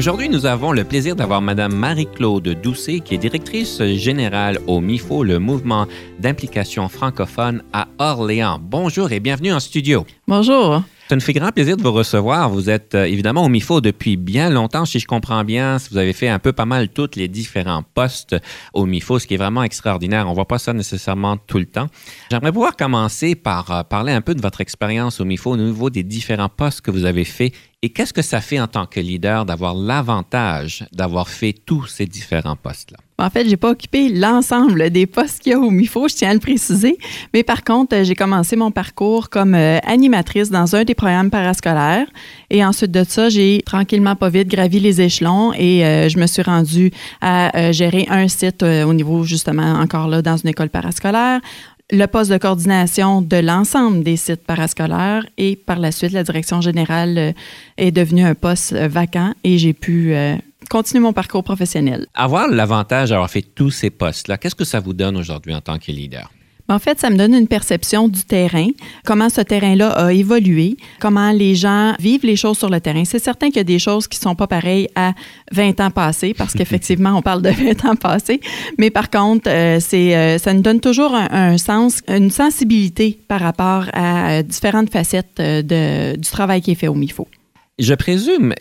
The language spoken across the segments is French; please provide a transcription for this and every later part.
Aujourd'hui, nous avons le plaisir d'avoir Madame Marie-Claude Doucet, qui est directrice générale au MIFO, le mouvement d'implication francophone à Orléans. Bonjour et bienvenue en studio. Bonjour. Ça nous fait grand plaisir de vous recevoir. Vous êtes euh, évidemment au MIFO depuis bien longtemps, si je comprends bien. Vous avez fait un peu pas mal tous les différents postes au MIFO, ce qui est vraiment extraordinaire. On voit pas ça nécessairement tout le temps. J'aimerais pouvoir commencer par euh, parler un peu de votre expérience au MIFO au niveau des différents postes que vous avez faits et qu'est-ce que ça fait en tant que leader d'avoir l'avantage d'avoir fait tous ces différents postes-là? En fait, j'ai pas occupé l'ensemble des postes qu'il y a au MIFO, je tiens à le préciser. Mais par contre, j'ai commencé mon parcours comme euh, animatrice dans un des programmes parascolaires. Et ensuite de ça, j'ai tranquillement, pas vite, gravi les échelons et euh, je me suis rendue à euh, gérer un site au niveau, justement, encore là, dans une école parascolaire le poste de coordination de l'ensemble des sites parascolaires et par la suite, la direction générale euh, est devenue un poste euh, vacant et j'ai pu euh, continuer mon parcours professionnel. Avoir l'avantage d'avoir fait tous ces postes-là, qu'est-ce que ça vous donne aujourd'hui en tant que leader? En fait, ça me donne une perception du terrain, comment ce terrain-là a évolué, comment les gens vivent les choses sur le terrain. C'est certain qu'il y a des choses qui ne sont pas pareilles à 20 ans passés, parce qu'effectivement, on parle de 20 ans passés, mais par contre, euh, c'est, euh, ça nous donne toujours un, sens, une sensibilité par rapport à euh, différentes facettes de, du travail qui est fait au MIFO. Je présume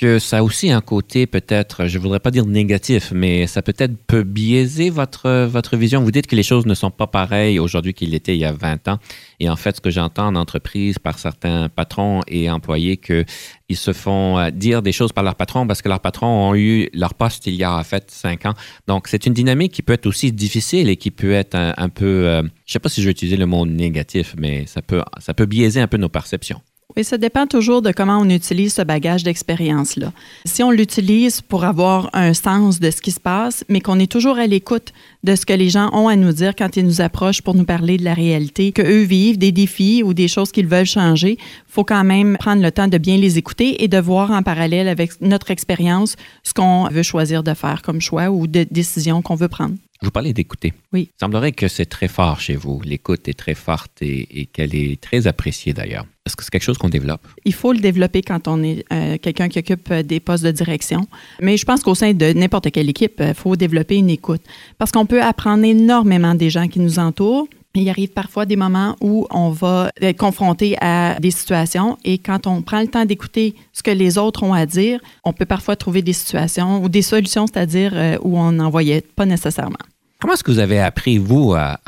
que ça a aussi un côté peut-être, je voudrais pas dire négatif, mais ça peut-être peut biaiser votre, votre vision. Vous dites que les choses ne sont pas pareilles aujourd'hui qu'il était il y a 20 ans. Et en fait, ce que j'entends en entreprise par certains patrons et employés, qu'ils se font euh, dire des choses par leurs patrons parce que leurs patrons ont eu leur poste il y a en fait 5 ans. Donc, c'est une dynamique qui peut être aussi difficile et qui peut être un, peu, euh, je sais pas si je vais utiliser le mot négatif, mais ça peut, ça peut biaiser un peu nos perceptions. Oui, ça dépend toujours de comment on utilise ce bagage d'expérience-là. Si on l'utilise pour avoir un sens de ce qui se passe, mais qu'on est toujours à l'écoute de ce que les gens ont à nous dire quand ils nous approchent pour nous parler de la réalité, que eux vivent, des défis ou des choses qu'ils veulent changer, faut quand même prendre le temps de bien les écouter et de voir en parallèle avec notre expérience ce qu'on veut choisir de faire comme choix ou de décision qu'on veut prendre. Vous parlez d'écouter. Oui. Il semblerait que c'est très fort chez vous. L'écoute est très forte et, qu'elle est très appréciée d'ailleurs. Est-ce que c'est quelque chose qu'on développe? Il faut le développer quand on est euh, quelqu'un qui occupe euh, des postes de direction. Mais je pense qu'au sein de n'importe quelle équipe, il euh, faut développer une écoute. Parce qu'on peut apprendre énormément des gens qui nous entourent. Il arrive parfois des moments où on va être confronté à des situations et quand on prend le temps d'écouter ce que les autres ont à dire, on peut parfois trouver des situations ou des solutions, c'est-à-dire où on n'en voyait pas nécessairement. Comment est-ce que vous avez appris, vous, à,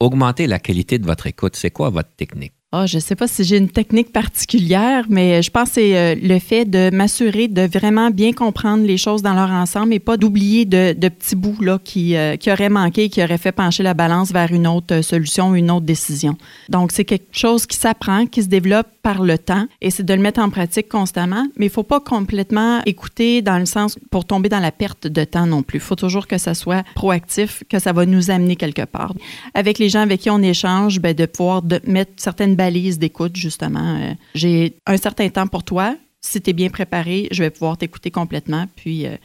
augmenter la qualité de votre écoute? C'est quoi votre technique? Oh, je ne sais pas si j'ai une technique particulière, mais je pense que c'est euh, le fait de m'assurer de vraiment bien comprendre les choses dans leur ensemble et pas d'oublier de, petits bouts là, qui, euh, qui auraient manqué, qui auraient fait pencher la balance vers une autre euh, solution, une autre décision. Donc, c'est quelque chose qui s'apprend, qui se développe par le temps et c'est de le mettre en pratique constamment, mais il ne faut pas complètement écouter dans le sens pour tomber dans la perte de temps non plus. Il faut toujours que ça soit proactif, que ça va nous amener quelque part. Avec les gens avec qui on échange, ben, de pouvoir mettre certaines d'écoute, justement. Euh, j'ai un certain temps pour toi. Si tu es bien préparé, je vais pouvoir t'écouter complètement, puis euh,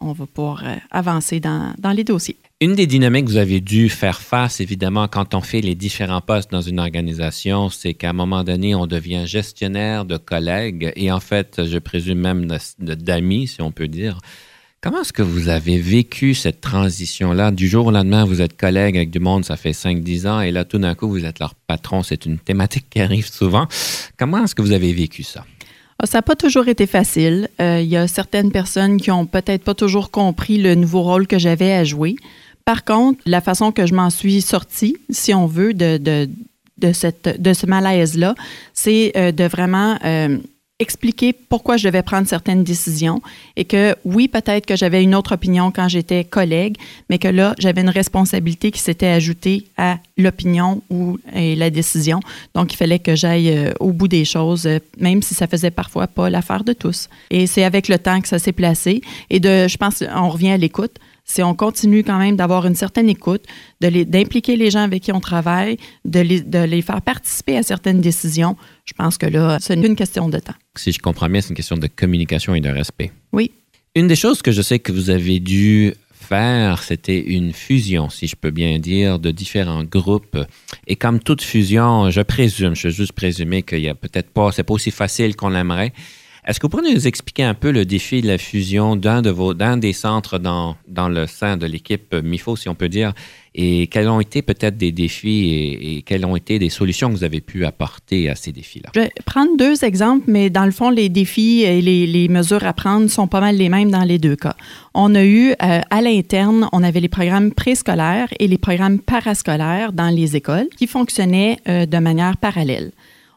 on va pouvoir euh, avancer dans, dans les dossiers. Une des dynamiques que vous avez dû faire face, évidemment, quand on fait les différents postes dans une organisation, c'est qu'à un moment donné, on devient gestionnaire de collègues et en fait, je présume même d'amis, si on peut dire. Comment est-ce que vous avez vécu cette transition-là? Du jour au lendemain, vous êtes collègue avec du monde, ça fait 5-10 ans, et là, tout d'un coup, vous êtes leur patron. C'est une thématique qui arrive souvent. Comment est-ce que vous avez vécu ça? Ah, ça n'a pas toujours été facile. Euh, il y a certaines personnes qui ont peut-être pas toujours compris le nouveau rôle que j'avais à jouer. Par contre, la façon que je m'en suis sortie, si on veut, de ce malaise-là, c'est euh, de vraiment euh, expliquer pourquoi je devais prendre certaines décisions et que oui, peut-être que j'avais une autre opinion quand j'étais collègue, mais que là, j'avais une responsabilité qui s'était ajoutée à l'opinion ou la décision. Donc, il fallait que j'aille euh, au bout des choses, euh, même si ça faisait parfois pas l'affaire de tous. Et c'est avec le temps que ça s'est placé. Et de, je pense, on revient à l'écoute si on continue quand même d'avoir une certaine écoute, d'impliquer les, gens avec qui on travaille, de les, de les, faire participer à certaines décisions, je pense que là, c'est une question de temps. Si je comprends bien, c'est une question de communication et de respect. Oui. Une des choses que je sais que vous avez dû faire, c'était une fusion, si je peux bien dire, de différents groupes. Et comme toute fusion, je présume, je veux juste présumer qu'il y a peut-être pas, c'est pas aussi facile qu'on l'aimerait. Est-ce que vous pourriez nous expliquer un peu le défi de la fusion d'un des centres dans, le sein de l'équipe MIFO, si on peut dire, et quels ont été peut-être des défis et, quelles ont été des solutions que vous avez pu apporter à ces défis-là? Je vais prendre deux exemples, mais dans le fond, les défis et les, mesures à prendre sont pas mal les mêmes dans les deux cas. On a eu euh, à l'interne, on avait les programmes préscolaires et les programmes parascolaires dans les écoles qui fonctionnaient euh, de manière parallèle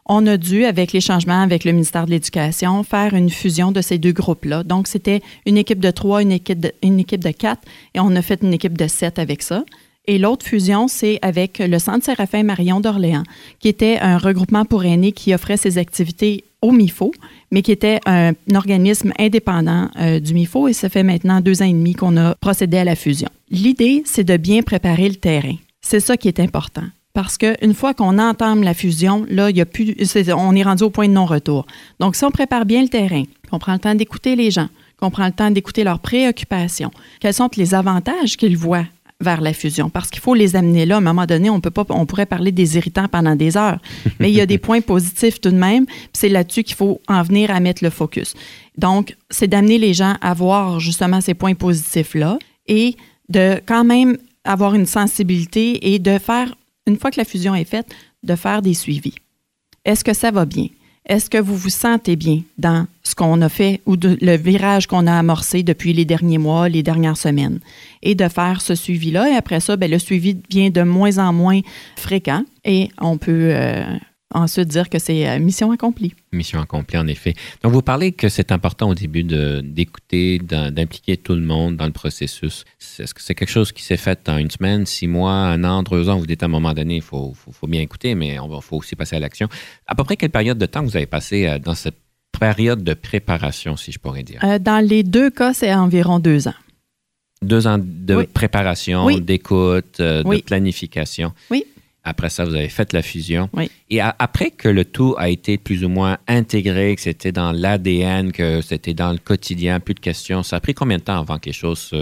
on a dû, avec les changements avec le ministère de l'Éducation, faire une fusion de ces deux groupes-là. Donc, c'était une équipe de trois, une équipe de, une équipe de quatre, et on a fait une équipe de sept avec ça. Et l'autre fusion, c'est avec le Centre Séraphin Marion d'Orléans, qui était un regroupement pour aînés qui offrait ses activités au MIFO, mais qui était un, organisme indépendant euh, du MIFO. Et ça fait maintenant deux ans et demi qu'on a procédé à la fusion. L'idée, c'est de bien préparer le terrain. C'est ça qui est important. Parce qu'une fois qu'on entame la fusion, là, il y a plus, on est rendu au point de non-retour. Donc, si on prépare bien le terrain, qu'on prend le temps d'écouter les gens, qu'on prend le temps d'écouter leurs préoccupations, quels sont les avantages qu'ils voient vers la fusion? Parce qu'il faut les amener là. À un moment donné, on peut pas, on pourrait parler des irritants pendant des heures, mais il y a des points positifs tout de même. C'est là-dessus qu'il faut en venir à mettre le focus. Donc, c'est d'amener les gens à voir justement ces points positifs là et de quand même avoir une sensibilité et de faire une fois que la fusion est faite, de faire des suivis. Est-ce que ça va bien? Est-ce que vous vous sentez bien dans ce qu'on a fait ou le virage qu'on a amorcé depuis les derniers mois, les dernières semaines? Et de faire ce suivi-là. Et après ça, bien, le suivi devient de moins en moins fréquent et on peut euh, ensuite dire que c'est euh, mission accomplie. Mission accomplie, en effet. Donc, vous parlez que c'est important au début d'écouter, d'impliquer tout le monde dans le processus. Est-ce que c'est quelque chose qui s'est fait en une semaine, six mois, un an, deux ans? Vous dites à un moment donné, il faut, faut, bien écouter, mais il faut aussi passer à l'action. À peu près quelle période de temps vous avez passé euh, dans cette période de préparation, si je pourrais dire? Euh, dans les deux cas, c'est environ deux ans. Deux ans de préparation, d'écoute, de planification. Oui. Après ça, vous avez fait la fusion. Et après que le tout a été plus ou moins intégré, que c'était dans l'ADN, que c'était dans le quotidien, plus de questions, ça a pris combien de temps avant que les choses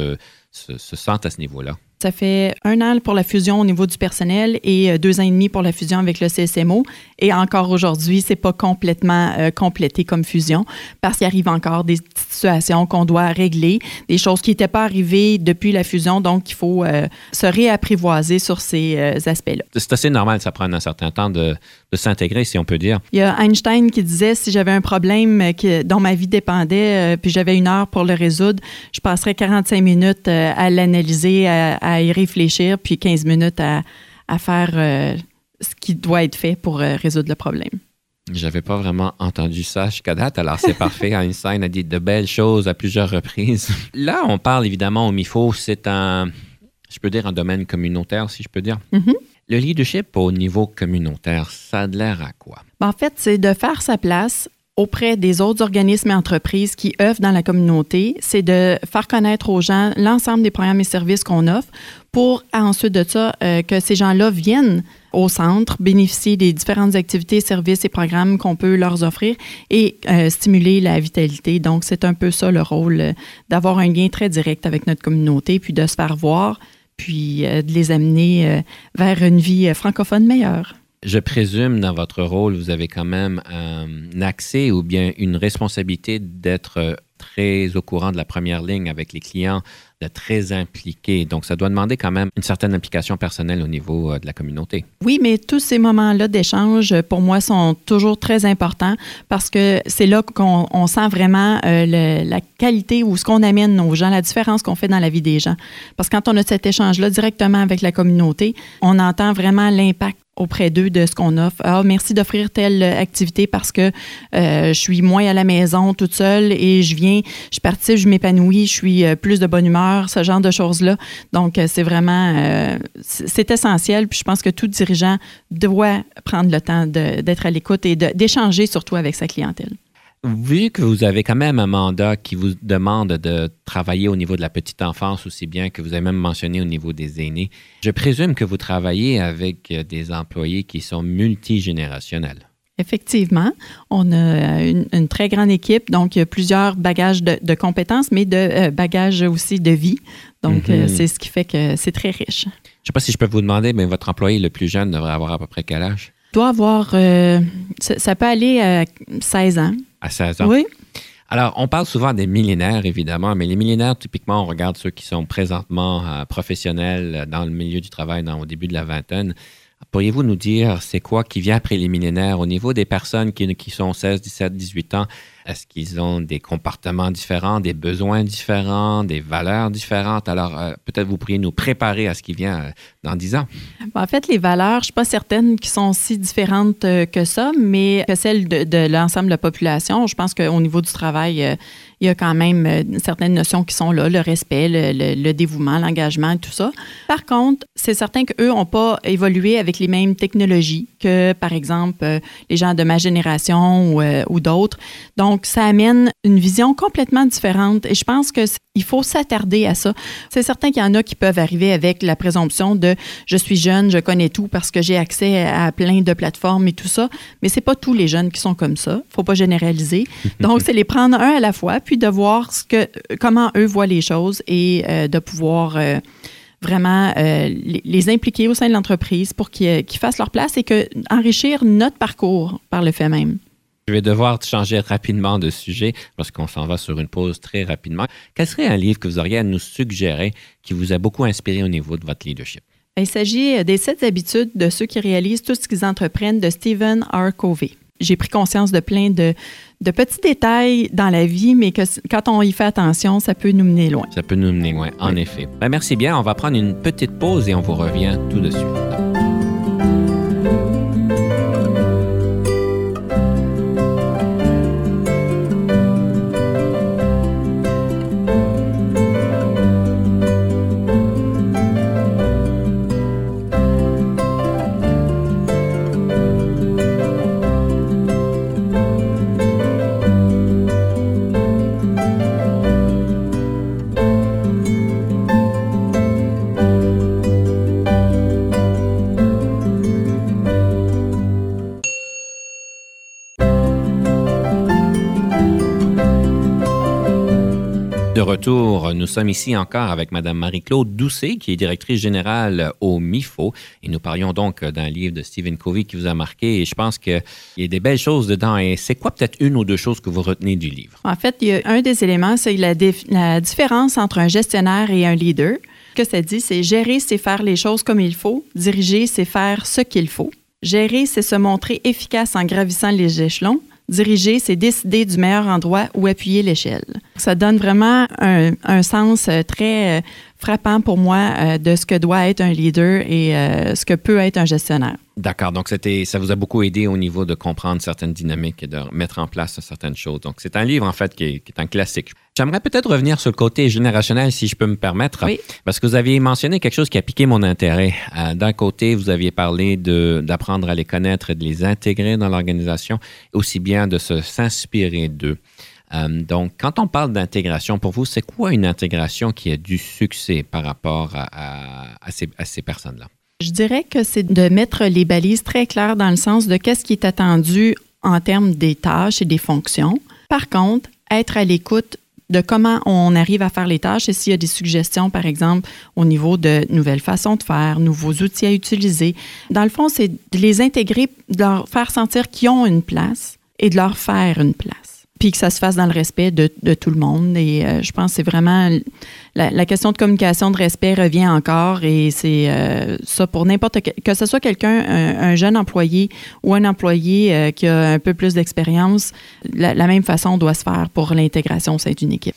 se sentent à ce niveau-là? Ça fait un an pour la fusion au niveau du personnel et euh, deux ans et demi pour la fusion avec le CSMO. Et encore aujourd'hui, c'est pas complètement euh, complété comme fusion parce qu'il arrive encore des situations qu'on doit régler, des choses qui n'étaient pas arrivées depuis la fusion. Donc, il faut euh, se réapprivoiser sur ces aspects-là. C'est assez normal, ça prend un certain temps de, de s'intégrer, si on peut dire. Il y a Einstein qui disait si j'avais un problème qui, dont ma vie dépendait, puis j'avais une heure pour le résoudre, je passerais 45 minutes à l'analyser, à à y réfléchir, puis 15 minutes à, faire euh, ce qui doit être fait pour euh, résoudre le problème. J'avais pas vraiment entendu ça jusqu'à date, alors c'est parfait. Einstein a dit de belles choses à plusieurs reprises. Là, on parle évidemment au MIFO, c'est un, je peux dire, un domaine communautaire, si je peux dire. Mm-hmm. Le leadership au niveau communautaire, ça a l'air à quoi? Ben, en fait, c'est de faire sa place auprès des autres organismes et entreprises qui œuvrent dans la communauté, c'est de faire connaître aux gens l'ensemble des programmes et services qu'on offre pour ensuite de ça euh, que ces gens-là viennent au centre, bénéficier des différentes activités, services et programmes qu'on peut leur offrir et euh, stimuler la vitalité. Donc, c'est un peu ça le rôle, euh, d'avoir un lien très direct avec notre communauté, puis de se faire voir, puis de les amener vers une vie francophone meilleure. Je présume, dans votre rôle, vous avez quand même un accès ou bien une responsabilité d'être très au courant de la première ligne avec les clients, d'être très impliqué. Donc, ça doit demander quand même une certaine implication personnelle au niveau euh, de la communauté. Oui, mais tous ces moments-là d'échange, pour moi, sont toujours très importants parce que c'est là qu'on sent vraiment euh, la qualité ou ce qu'on amène aux gens, la différence qu'on fait dans la vie des gens. Parce que quand on a cet échange-là directement avec la communauté, on entend vraiment l'impact auprès d'eux de ce qu'on offre. Ah, merci d'offrir telle activité parce que euh, je suis moins à la maison toute seule et je viens, je participe, je m'épanouis, je suis euh, plus de bonne humeur, ce genre de choses-là. Donc, euh, c'est vraiment, c'est essentiel. Puis je pense que tout dirigeant doit prendre le temps d'être à l'écoute et d'échanger surtout avec sa clientèle. Vu que vous avez quand même un mandat qui vous demande de travailler au niveau de la petite enfance aussi bien que vous avez même mentionné au niveau des aînés, je présume que vous travaillez avec des employés qui sont multigénérationnels. Effectivement, on a une, très grande équipe, donc il y a plusieurs bagages de, compétences, mais de euh, bagages aussi de vie. Donc, euh, mhm. c'est ce qui fait que c'est très riche. Je ne sais pas si je peux vous demander, mais votre employé le plus jeune devrait avoir à peu près quel âge? doit avoir, euh, ça, peut aller à 16 ans. À 16 ans? Oui. Alors, on parle souvent des millénaires, évidemment, mais les millénaires, typiquement, on regarde ceux qui sont présentement euh, professionnels dans le milieu du travail dans, au début de la vingtaine. Pourriez-vous nous dire c'est quoi qui vient après les millénaires au niveau des personnes qui, qui sont 16, 17, 18 ans? Est-ce qu'ils ont des comportements différents, des besoins différents, des valeurs différentes? Alors, euh, peut-être vous pourriez nous préparer à ce qui vient euh, dans 10 ans. En fait, les valeurs, je ne suis pas certaine qu'elles sont si différentes euh, que ça, mais que celles de, l'ensemble de la population. Je pense qu'au niveau du travail, il y a quand même certaines notions qui sont là, le respect, le, dévouement, l'engagement, tout ça. Par contre, c'est certain qu'eux n'ont pas évolué avec les mêmes technologies que, par exemple, les gens de ma génération ou, ou d'autres. Donc, donc, ça amène une vision complètement différente et je pense qu'il faut s'attarder à ça. C'est certain qu'il y en a qui peuvent arriver avec la présomption de je suis jeune, je connais tout parce que j'ai accès à plein de plateformes et tout ça, mais c'est pas tous les jeunes qui sont comme ça. Faut pas généraliser. Donc, c'est les prendre un à la fois puis de voir ce que comment eux voient les choses et euh, de pouvoir euh, vraiment euh, les, impliquer au sein de l'entreprise pour qu'ils fassent leur place et que enrichir notre parcours par le fait même. Je vais devoir changer rapidement de sujet parce qu'on s'en va sur une pause très rapidement. Quel serait un livre que vous auriez à nous suggérer qui vous a beaucoup inspiré au niveau de votre leadership? Il s'agit euh, des sept habitudes de ceux qui réalisent tout ce qu'ils entreprennent de Stephen R. Covey. J'ai pris conscience de plein de, de, petits détails dans la vie, mais que quand on y fait attention, ça peut nous mener loin. Ça peut nous mener loin, en effet. Ben, merci bien. On va prendre une petite pause et on vous revient tout de suite. Retour. Nous sommes ici encore avec Mme Marie-Claude Doucet, qui est directrice générale au MIFO. Et nous parlions donc d'un livre de Stephen Covey qui vous a marqué. Et je pense qu'il y a des belles choses dedans. Et c'est quoi peut-être une ou deux choses que vous retenez du livre? En fait, il y a un des éléments, c'est la, la différence entre un gestionnaire et un leader. Ce que ça dit, c'est gérer, c'est faire les choses comme il faut. Diriger, c'est faire ce qu'il faut. Gérer, c'est se montrer efficace en gravissant les échelons. Diriger, c'est décider du meilleur endroit où appuyer l'échelle. Ça donne vraiment un, un sens euh, très euh, frappant pour moi euh, de ce que doit être un leader et ce que peut être un gestionnaire. D'accord. Donc, c'était, ça vous a beaucoup aidé au niveau de comprendre certaines dynamiques et de mettre en place certaines choses. Donc, c'est un livre, en fait, qui est, qui est un classique. J'aimerais peut-être revenir sur le côté générationnel, si je peux me permettre, oui. parce que vous aviez mentionné quelque chose qui a piqué mon intérêt. d'un côté, vous aviez parlé de, d'apprendre à les connaître et de les intégrer dans l'organisation, aussi bien de se, s'inspirer d'eux. Euh, donc, quand on parle d'intégration, pour vous, c'est quoi une intégration qui a du succès par rapport à, ces, personnes-là? Je dirais que c'est de mettre les balises très claires dans le sens de qu'est-ce qui est attendu en termes des tâches et des fonctions. Par contre, être à l'écoute de comment on arrive à faire les tâches et s'il y a des suggestions, par exemple, au niveau de nouvelles façons de faire, nouveaux outils à utiliser. Dans le fond, c'est de les intégrer, de leur faire sentir qu'ils ont une place et de leur faire une place puis que ça se fasse dans le respect de, tout le monde. Et euh, je pense que c'est vraiment la, question de communication, de respect revient encore. Et c'est euh, ça pour n'importe que, que ce soit quelqu'un, un, jeune employé ou un employé euh, qui a un peu plus d'expérience, la, même façon doit se faire pour l'intégration au sein d'une équipe.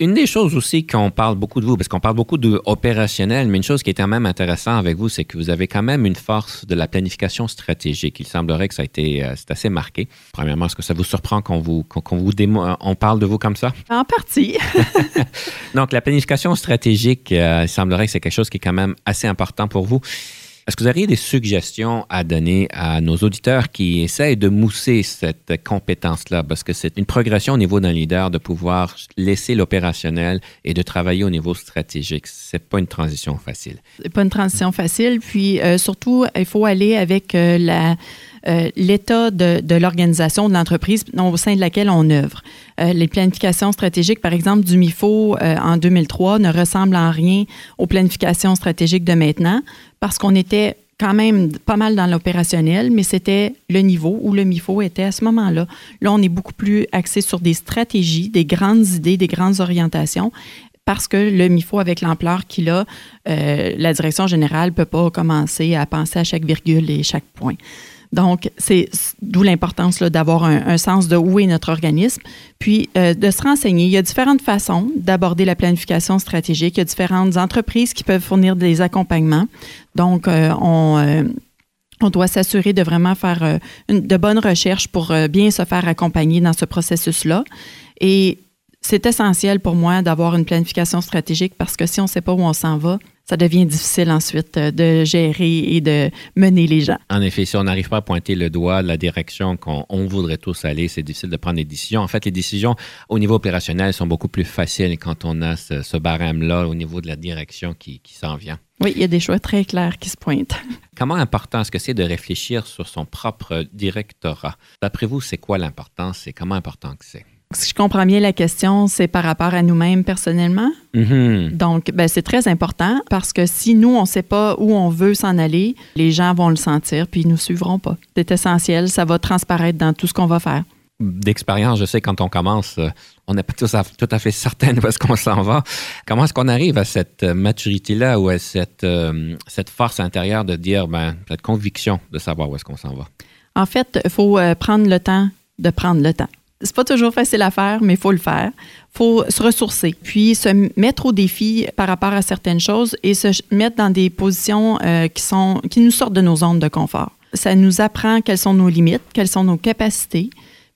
Une des choses aussi qu'on parle beaucoup de vous, parce qu'on parle beaucoup d'opérationnel, mais une chose qui est quand même intéressante avec vous, c'est que vous avez quand même une force de la planification stratégique. Il semblerait que ça a été euh, c'est assez marqué. Premièrement, est-ce que ça vous surprend qu'on vous, qu'on, vous démo, on parle de vous comme ça? En partie. Donc, la planification stratégique, euh, il semblerait que c'est quelque chose qui est quand même assez important pour vous. Est-ce que vous auriez des suggestions à donner à nos auditeurs qui essayent de mousser cette compétence-là? Parce que c'est une progression au niveau d'un leader de pouvoir laisser l'opérationnel et de travailler au niveau stratégique. C'est pas une transition facile. C'est pas une transition facile. Puis euh, surtout, il faut aller avec euh, euh, l'état de, l'organisation de l'entreprise au sein de laquelle on œuvre. Les planifications stratégiques, par exemple, du MIFO en 2003 ne ressemblent en rien aux planifications stratégiques de maintenant parce qu'on était quand même pas mal dans l'opérationnel, mais c'était le niveau où le MIFO était à ce moment-là. Là, on est beaucoup plus axé sur des stratégies, des grandes idées, des grandes orientations parce que le MIFO, avec l'ampleur qu'il a, euh, la direction générale ne peut pas commencer à penser à chaque virgule et chaque point. Donc, c'est d'où l'importance d'avoir un, sens de où est notre organisme, puis euh, de se renseigner. Il y a différentes façons d'aborder la planification stratégique. Il y a différentes entreprises qui peuvent fournir des accompagnements. Donc, euh, on... Euh, on doit s'assurer de vraiment faire de bonnes recherches pour bien se faire accompagner dans ce processus-là. C'est essentiel pour moi d'avoir une planification stratégique parce que si on ne sait pas où on s'en va, ça devient difficile ensuite euh, de gérer et de mener les gens. En effet, si on n'arrive pas à pointer le doigt de la direction qu'on voudrait tous aller, c'est difficile de prendre des décisions. En fait, les décisions au niveau opérationnel sont beaucoup plus faciles quand on a ce, barème-là au niveau de la direction qui, qui s'en vient. Oui, il y a des choix très clairs qui se pointent. Comment important est-ce que c'est de réfléchir sur son propre directorat? D'après vous, c'est quoi l'importance et comment important que c'est? Si je comprends bien la question, c'est par rapport à nous-mêmes personnellement. Mm-hmm. Donc, ben, c'est très important parce que si nous, on ne sait pas où on veut s'en aller, les gens vont le sentir puis ils ne nous suivront pas. C'est essentiel, ça va transparaître dans tout ce qu'on va faire. D'expérience, je sais quand on commence, euh, on n'est pas tout à, tout à fait certain où est-ce qu'on s'en va. Comment est-ce qu'on arrive à cette euh, maturité-là ou à cette, euh, cette force intérieure de dire, ben, cette conviction de savoir où est-ce qu'on s'en va? En fait, il faut prendre le temps de prendre le temps. C'est pas toujours facile à faire, mais il faut le faire. Faut se ressourcer, puis se mettre au défi par rapport à certaines choses et se mettre dans des positions euh, qui, sont, qui nous sortent de nos zones de confort. Ça nous apprend quelles sont nos limites, quelles sont nos capacités,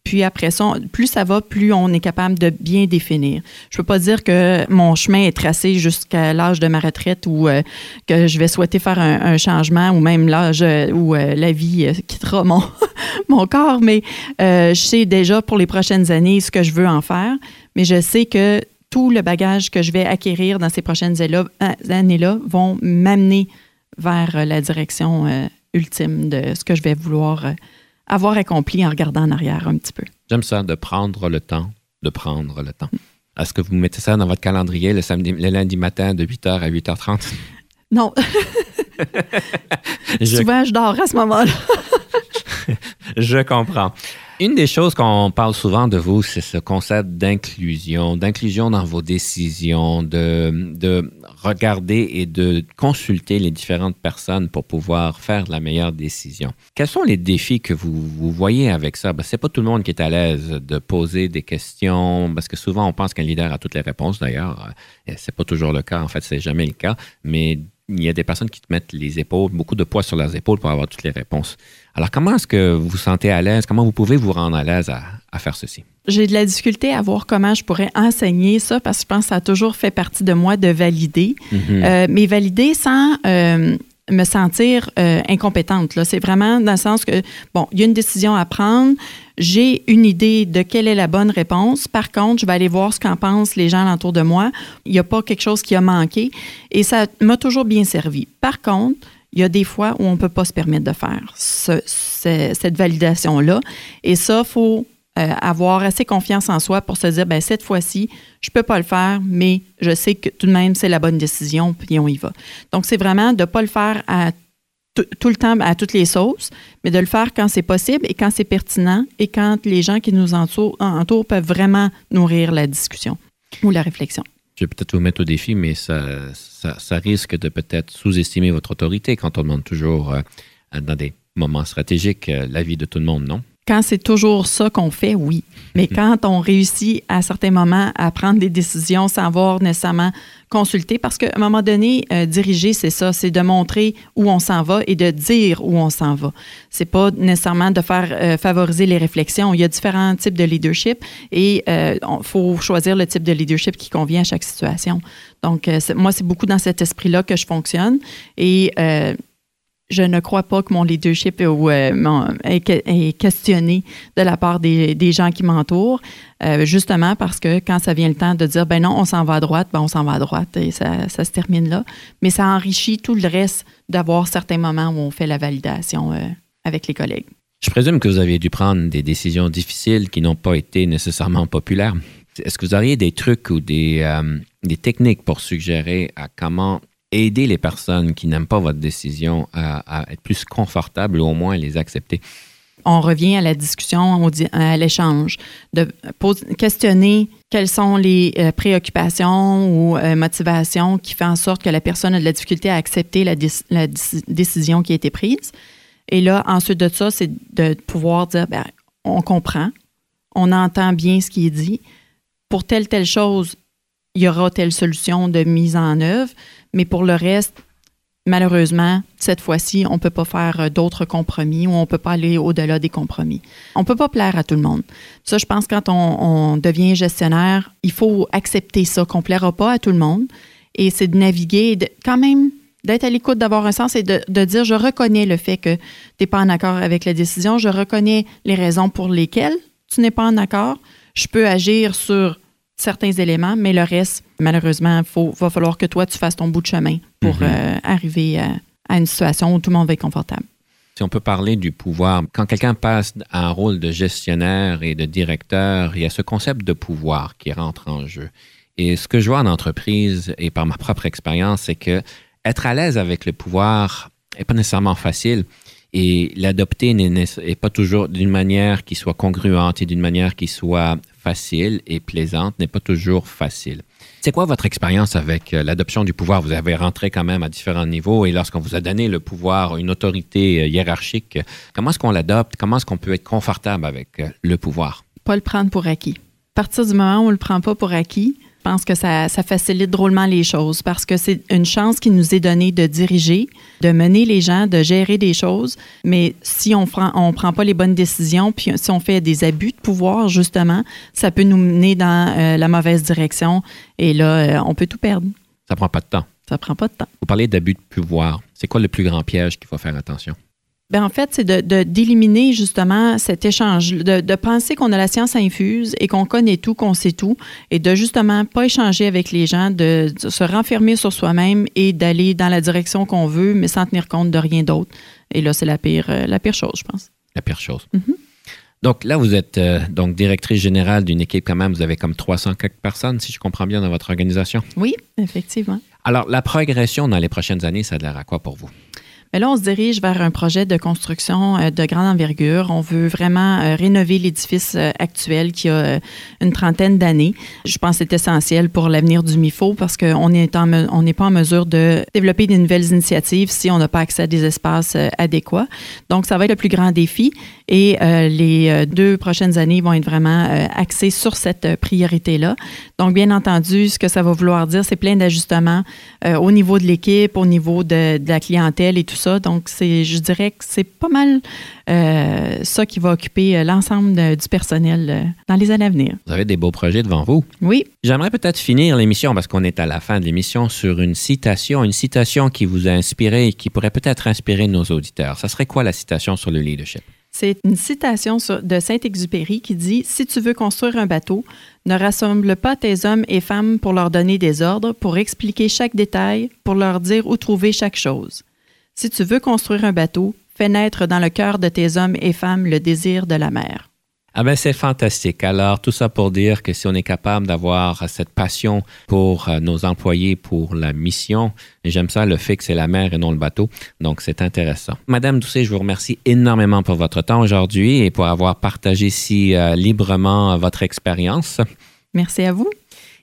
puis après ça, plus ça va, plus on est capable de bien définir. Je peux pas dire que mon chemin est tracé jusqu'à l'âge de ma retraite ou euh, que je vais souhaiter faire un, changement ou même l'âge euh, où euh, la vie quittera mon, mon corps, mais je sais déjà pour les prochaines années ce que je veux en faire, mais je sais que tout le bagage que je vais acquérir dans ces prochaines années-là vont m'amener vers la direction ultime de ce que je vais vouloir avoir accompli en regardant en arrière un petit peu. J'aime ça, de prendre le temps, de prendre le temps. Est-ce que vous mettez ça dans votre calendrier le, samedi, le lundi matin de 8h à 8h30? Non. Souvent, je dors à ce moment-là. je comprends. Une des choses qu'on parle souvent de vous, c'est ce concept d'inclusion, d'inclusion dans vos décisions, de, de, regarder et de consulter les différentes personnes pour pouvoir faire la meilleure décision. Quels sont les défis que vous, voyez avec ça? Ben, c'est pas tout le monde qui est à l'aise de poser des questions, parce que souvent on pense qu'un leader a toutes les réponses d'ailleurs. C'est pas toujours le cas, en fait, c'est jamais le cas, mais il y a des personnes qui te mettent les épaules, beaucoup de poids sur leurs épaules pour avoir toutes les réponses. Alors, comment est-ce que vous vous sentez à l'aise? Comment vous pouvez vous rendre à l'aise à, faire ceci? J'ai de la difficulté à voir comment je pourrais enseigner ça parce que je pense que ça a toujours fait partie de moi de valider. Mm-hmm. Euh, mais valider sans euh, me sentir euh, incompétente. C'est vraiment dans le sens que, bon, il y a une décision à prendre, j'ai une idée de quelle est la bonne réponse. Par contre, je vais aller voir ce qu'en pensent les gens autour de moi. Il n'y a pas quelque chose qui a manqué et ça m'a toujours bien servi. Par contre, il y a des fois où on ne peut pas se permettre de faire cette validation-là. Et ça, il faut euh, avoir assez confiance en soi pour se dire, ben cette fois-ci, je peux pas le faire, mais je sais que tout de même, c'est la bonne décision, puis on y va. Donc, c'est vraiment de pas le faire tout le temps à toutes les sauces, mais de le faire quand c'est possible et quand c'est pertinent et quand les gens qui nous entourent, entourent peuvent vraiment nourrir la discussion ou la réflexion. Je vais peut-être vous mettre au défi, mais ça, ça, risque de peut-être sous-estimer votre autorité quand on demande toujours euh, dans des moments stratégiques euh, l'avis de tout le monde, non? Quand c'est toujours ça qu'on fait, oui. Mais Mhm. quand on réussit à certains moments à prendre des décisions sans avoir nécessairement consulté, parce qu'à un moment donné, euh, diriger, c'est ça, c'est de montrer où on s'en va et de dire où on s'en va. C'est pas nécessairement de faire euh, favoriser les réflexions. Il y a différents types de leadership et il faut choisir le type de leadership qui convient à chaque situation. Donc, euh, moi, c'est beaucoup dans cet esprit-là que je fonctionne et euh, je ne crois pas que mon leadership est, euh, est que- est questionné de la part des, des gens qui m'entourent, euh, justement parce que quand ça vient le temps de dire, ben non, on s'en va à droite, ben on s'en va à droite et ça, ça se termine là. Mais ça enrichit tout le reste d'avoir certains moments où on fait la validation euh, avec les collègues. Je présume que vous avez dû prendre des décisions difficiles qui n'ont pas été nécessairement populaires. Est-ce que vous auriez des trucs ou des, des techniques pour suggérer à comment aider les personnes qui n'aiment pas votre décision à, être plus confortables ou au moins les accepter? on revient à la discussion, à l'échange, de questionner quelles sont les euh, préoccupations ou euh, motivations qui font en sorte que la personne a de la difficulté à accepter la, déc- la déci- décision qui a été prise. Et là, ensuite de ça, c'est de pouvoir dire, ben, on comprend, on entend bien ce qui est dit. Pour telle, telle chose, il y aura telle solution de mise en œuvre, mais pour le reste, malheureusement, cette fois-ci, on ne peut pas faire euh, d'autres compromis ou on ne peut pas aller au-delà des compromis. On ne peut pas plaire à tout le monde. Ça, je pense, quand on, devient gestionnaire, il faut accepter ça, qu'on ne plaira pas à tout le monde. Et c'est de naviguer, de, quand même, d'être à l'écoute, d'avoir un sens et de, de dire, je reconnais le fait que tu n'es pas en accord avec la décision, je reconnais les raisons pour lesquelles tu n'es pas en accord, je peux agir sur certains éléments, mais le reste, malheureusement, il va falloir que toi, tu fasses ton bout de chemin pour Mhm. euh, arriver à, à une situation où tout le monde va être confortable. Si on peut parler du pouvoir, quand quelqu'un passe à un rôle de gestionnaire et de directeur, il y a ce concept de pouvoir qui rentre en jeu. Et ce que je vois en entreprise et par ma propre expérience, c'est que être à l'aise avec le pouvoir n'est pas nécessairement facile. Et l'adopter n'est n'est- est pas toujours d'une manière qui soit congruente et d'une manière qui soit facile et plaisante n'est pas toujours facile. C'est quoi votre expérience avec euh, l'adoption du pouvoir? Vous avez rentré quand même à différents niveaux et lorsqu'on vous a donné le pouvoir, une autorité euh, hiérarchique, comment est-ce qu'on l'adopte? Comment est-ce qu'on peut être confortable avec euh, le pouvoir? Pas le prendre pour acquis. À partir du moment où on ne le prend pas pour acquis, pense que ça, ça facilite drôlement les choses parce que c'est une chance qui nous est donnée de diriger, de mener les gens, de gérer des choses. Mais si on ne prend, on prend pas les bonnes décisions, puis si on fait des abus de pouvoir, justement, ça peut nous mener dans euh, la mauvaise direction. Et là, euh, on peut tout perdre. Ça prend pas de temps. Ça prend pas de temps. Vous parlez d'abus de pouvoir. C'est quoi le plus grand piège qu'il faut faire attention? Ben, en fait, c'est de, d'éliminer justement cet échange, de, de penser qu'on a la science infuse et qu'on connaît tout, qu'on sait tout, et de justement pas échanger avec les gens, de, de se renfermer sur soi-même et d'aller dans la direction qu'on veut, mais sans tenir compte de rien d'autre. Et là, c'est la pire, euh, la pire chose, je pense. La pire chose. Mhm. Donc là, vous êtes euh, donc directrice générale d'une équipe quand même. Vous avez comme 300 quelques personnes, si je comprends bien, dans votre organisation. Oui, effectivement. Alors, la progression dans les prochaines années, ça a l'air à quoi pour vous? Mais là, on se dirige vers un projet de construction euh, de grande envergure. On veut vraiment euh, rénover l'édifice euh, actuel qui a une trentaine d'années. Je pense que c'est essentiel pour l'avenir du MIFO parce qu'on n'est pas en mesure de développer des nouvelles initiatives si on n'a pas accès à des espaces adéquats. Donc, ça va être le plus grand défi et euh, les euh, deux prochaines années vont être vraiment euh, axées sur cette priorité-là. Donc, bien entendu, ce que ça va vouloir dire, c'est plein d'ajustements euh, au niveau de l'équipe, au niveau de, de la clientèle et tout ça. Donc, c'est, je dirais que c'est pas mal ça qui va occuper l'ensemble de- du personnel dans les années à venir. Vous avez des beaux projets devant vous. Oui, J'aimerais peut-être finir l'émission, parce qu'on est à la fin de l'émission, sur une citation, une citation qui vous a inspiré et qui pourrait peut-être inspirer nos auditeurs. Ça serait quoi la citation sur le leadership? C'est une citation de Saint-Exupéry qui dit Si tu veux construire un bateau, ne rassemble pas tes hommes et femmes pour leur donner des ordres, pour expliquer chaque détail, pour leur dire où trouver chaque chose. Si tu veux construire un bateau, fais naître dans le cœur de tes hommes et femmes le désir de la mer. Ah ben c'est fantastique. Alors tout ça pour dire que si on est capable d'avoir cette passion pour euh, nos employés, pour la mission, j'aime ça le fait que c'est la mer et non le bateau, donc c'est intéressant. Madame Doucet, je vous remercie énormément pour votre temps aujourd'hui et pour avoir partagé si euh, librement euh, votre expérience. Merci à vous.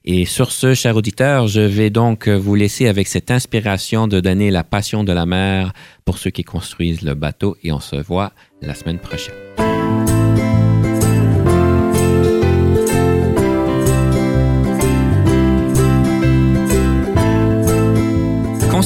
Et sur ce, cher auditeur, je vais donc vous laisser avec cette inspiration de donner la passion de la mer pour ceux qui construisent le bateau et on se voit la semaine prochaine.